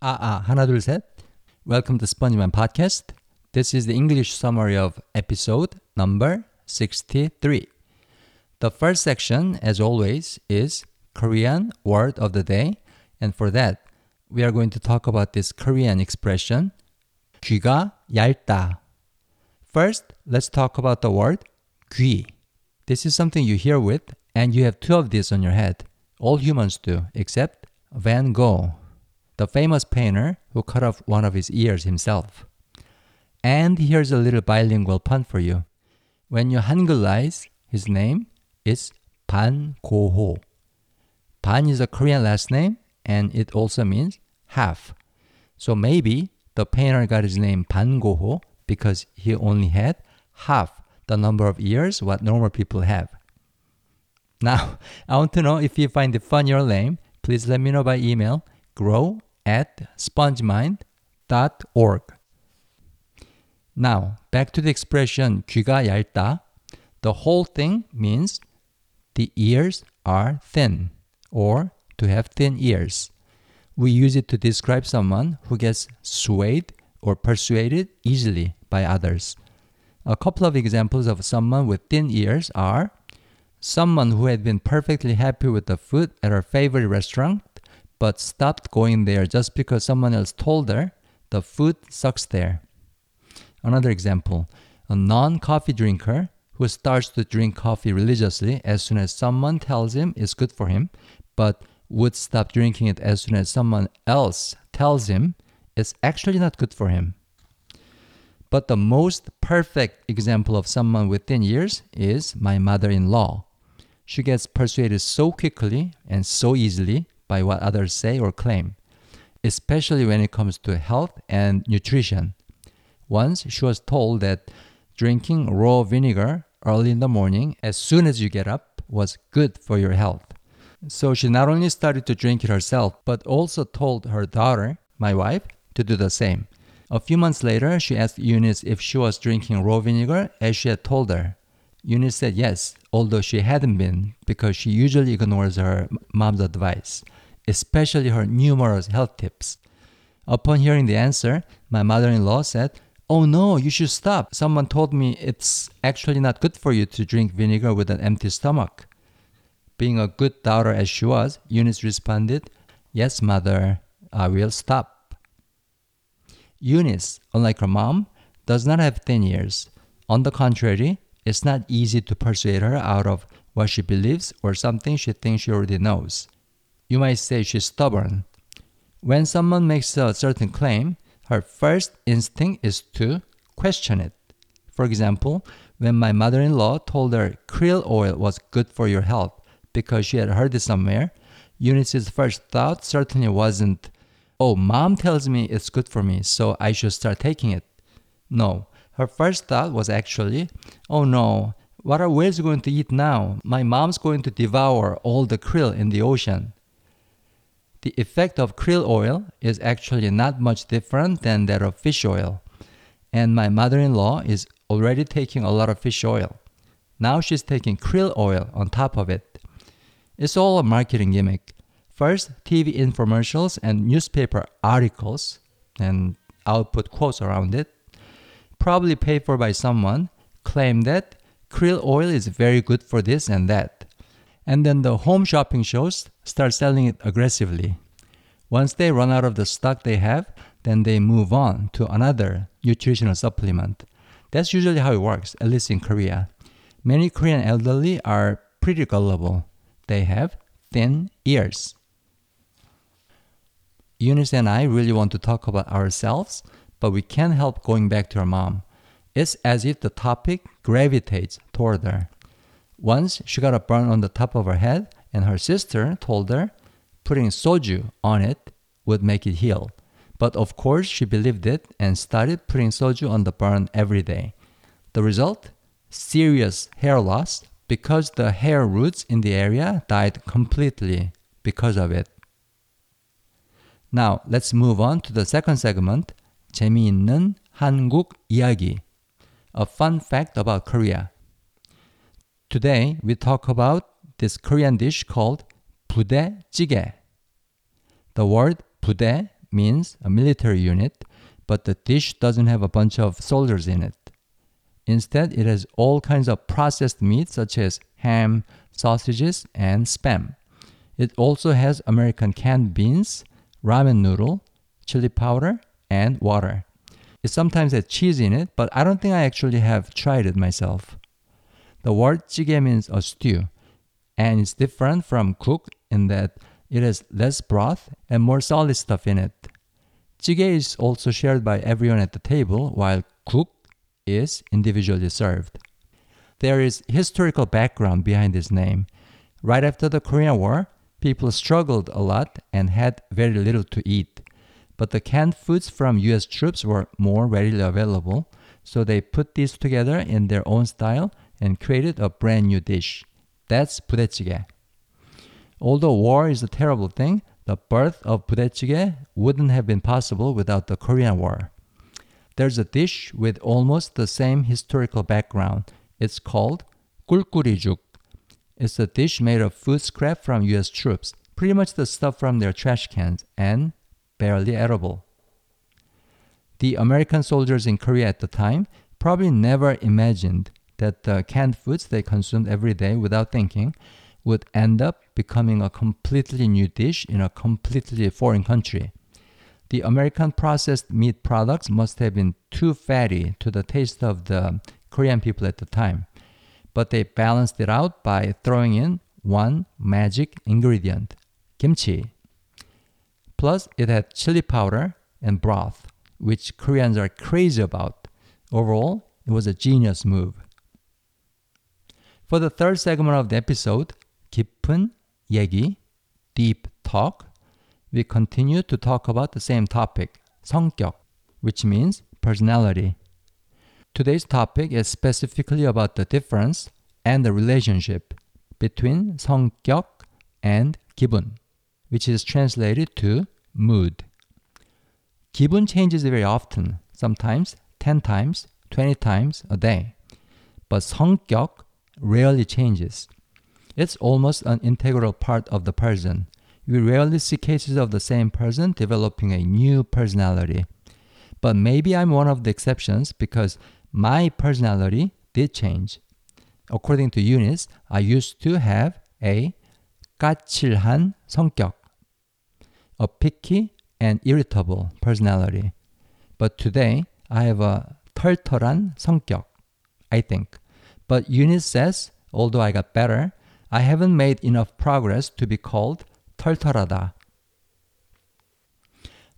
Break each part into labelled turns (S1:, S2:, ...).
S1: Ah ah, 하나 둘 셋. Welcome to SpongeMind Podcast. This is the English summary of episode number 63. The first section, as always, is Korean word of the day, and for that, we are going to talk about this Korean expression 귀가 얇다. First, let's talk about the word 귀. This is something you hear with, and you have two of these on your head. All humans do, except Van Gogh the famous painter who cut off one of his ears himself. And here's a little bilingual pun for you. When you Hangulize his name, it's Pan Go-ho. Pan is a Korean last name, and it also means half. So maybe the painter got his name Pan Go-ho because he only had half the number of ears what normal people have. Now, I want to know if you find it funny or lame. Please let me know by email grow at spongemind.org. Now, back to the expression 귀가 얇다. The whole thing means the ears are thin or to have thin ears. We use it to describe someone who gets swayed or persuaded easily by others. A couple of examples of someone with thin ears are someone who had been perfectly happy with the food at her favorite restaurant but stopped going there just because someone else told her the food sucks there. Another example a non coffee drinker who starts to drink coffee religiously as soon as someone tells him it's good for him, but would stop drinking it as soon as someone else tells him it's actually not good for him. But the most perfect example of someone within years is my mother in law. She gets persuaded so quickly and so easily by what others say or claim, especially when it comes to health and nutrition. Once she was told that drinking raw vinegar early in the morning as soon as you get up was good for your health. So she not only started to drink it herself, but also told her daughter, my wife, to do the same. A few months later, she asked Eunice if she was drinking raw vinegar as she had told her. Eunice said yes, although she hadn't been because she usually ignores her mom's advice, especially her numerous health tips. Upon hearing the answer, my mother in law said, Oh no, you should stop. Someone told me it's actually not good for you to drink vinegar with an empty stomach. Being a good daughter as she was, Eunice responded, Yes, mother, I will stop. Eunice, unlike her mom, does not have thin ears. On the contrary, it's not easy to persuade her out of what she believes or something she thinks she already knows. You might say she's stubborn. When someone makes a certain claim, her first instinct is to question it. For example, when my mother in law told her krill oil was good for your health because she had heard it somewhere, Eunice's first thought certainly wasn't, oh, mom tells me it's good for me, so I should start taking it. No, her first thought was actually, oh no, what are whales going to eat now? My mom's going to devour all the krill in the ocean. The effect of krill oil is actually not much different than that of fish oil. And my mother in law is already taking a lot of fish oil. Now she's taking krill oil on top of it. It's all a marketing gimmick. First, TV infomercials and newspaper articles, and I'll put quotes around it, probably paid for by someone, claim that krill oil is very good for this and that. And then the home shopping shows start selling it aggressively. Once they run out of the stock they have, then they move on to another nutritional supplement. That's usually how it works, at least in Korea. Many Korean elderly are pretty gullible. They have thin ears. Eunice and I really want to talk about ourselves, but we can't help going back to our mom. It's as if the topic gravitates toward her. Once she got a burn on the top of her head, and her sister told her putting soju on it would make it heal. But of course, she believed it and started putting soju on the burn every day. The result? Serious hair loss because the hair roots in the area died completely because of it. Now, let's move on to the second segment. 재미있는 한국 이야기. A fun fact about Korea. Today, we talk about this Korean dish called 부대찌개. The word 부대 means a military unit, but the dish doesn't have a bunch of soldiers in it. Instead, it has all kinds of processed meat such as ham, sausages, and spam. It also has American canned beans, ramen noodle, chili powder, and water. It sometimes has cheese in it, but I don't think I actually have tried it myself. The word jjigae means a stew, and it's different from kuk in that it has less broth and more solid stuff in it. Jjigae is also shared by everyone at the table, while kuk is individually served. There is historical background behind this name. Right after the Korean War, people struggled a lot and had very little to eat. But the canned foods from US troops were more readily available, so they put these together in their own style and created a brand new dish. That's 부대찌개. Although war is a terrible thing, the birth of 부대찌개 wouldn't have been possible without the Korean War. There's a dish with almost the same historical background. It's called 꿀꿀이죽. It's a dish made of food scrap from US troops, pretty much the stuff from their trash cans, and barely edible. The American soldiers in Korea at the time probably never imagined that the canned foods they consumed every day without thinking would end up becoming a completely new dish in a completely foreign country. The American processed meat products must have been too fatty to the taste of the Korean people at the time, but they balanced it out by throwing in one magic ingredient kimchi. Plus, it had chili powder and broth, which Koreans are crazy about. Overall, it was a genius move. For the third segment of the episode, 깊은 얘기, deep talk, we continue to talk about the same topic, 성격, which means personality. Today's topic is specifically about the difference and the relationship between 성격 and 기분 which is translated to mood. 기분 changes very often, sometimes 10 times, 20 times a day. But 성격 rarely changes. It's almost an integral part of the person. We rarely see cases of the same person developing a new personality. But maybe I'm one of the exceptions because my personality did change. According to Eunice, I used to have a 까칠한 성격, a picky and irritable personality. But today, I have a 털털한 성격, I think. But Eunice says, although I got better, I haven't made enough progress to be called 털털하다.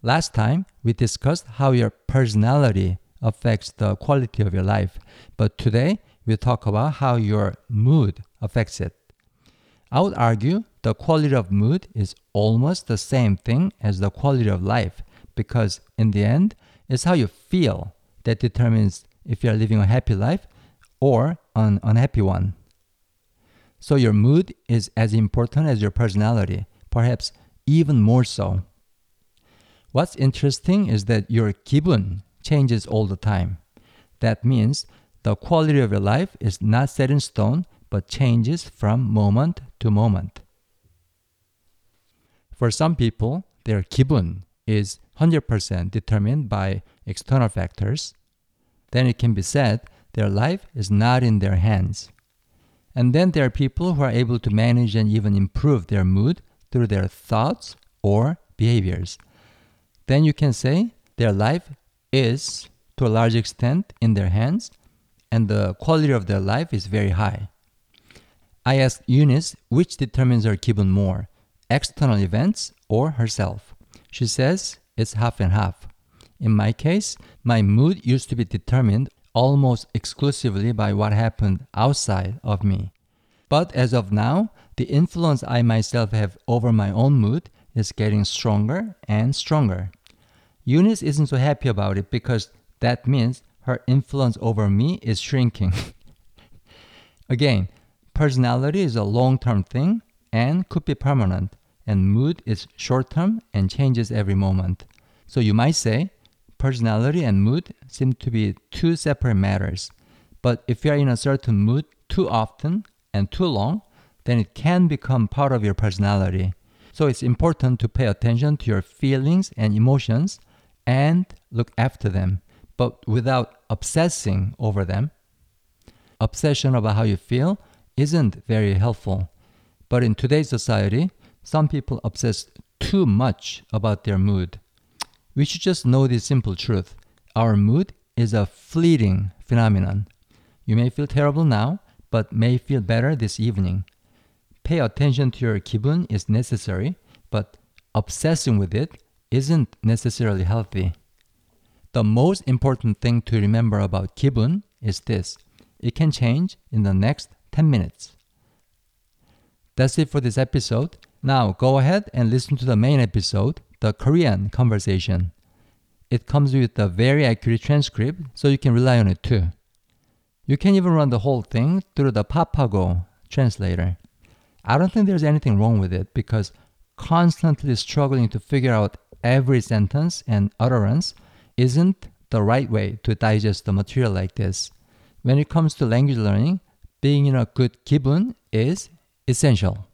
S1: Last time, we discussed how your personality affects the quality of your life, but today we talk about how your mood affects it. I would argue the quality of mood is almost the same thing as the quality of life because, in the end, it's how you feel that determines if you're living a happy life or an unhappy one. So your mood is as important as your personality, perhaps even more so. What's interesting is that your kibun changes all the time. That means the quality of your life is not set in stone but changes from moment to moment. For some people, their kibun is 100% determined by external factors. Then it can be said their life is not in their hands. And then there are people who are able to manage and even improve their mood through their thoughts or behaviors. Then you can say their life is, to a large extent, in their hands, and the quality of their life is very high. I asked Eunice which determines her 기분 more, external events or herself. She says it's half and half. In my case, my mood used to be determined almost exclusively by what happened outside of me. But as of now, the influence I myself have over my own mood is getting stronger and stronger. Eunice isn't so happy about it because that means her influence over me is shrinking. Again, Personality is a long term thing and could be permanent, and mood is short term and changes every moment. So you might say, personality and mood seem to be two separate matters. But if you are in a certain mood too often and too long, then it can become part of your personality. So it's important to pay attention to your feelings and emotions and look after them, but without obsessing over them. Obsession about how you feel isn't very helpful. But in today's society, some people obsess too much about their mood. We should just know this simple truth. Our mood is a fleeting phenomenon. You may feel terrible now, but may feel better this evening. Pay attention to your kibun is necessary, but obsessing with it isn't necessarily healthy. The most important thing to remember about kibun is this it can change in the next 10 minutes. That's it for this episode. Now go ahead and listen to the main episode the Korean conversation. It comes with a very accurate transcript, so you can rely on it too. You can even run the whole thing through the Papago translator. I don't think there's anything wrong with it because constantly struggling to figure out every sentence and utterance isn't the right way to digest the material like this. When it comes to language learning, being in a good 기분 is essential.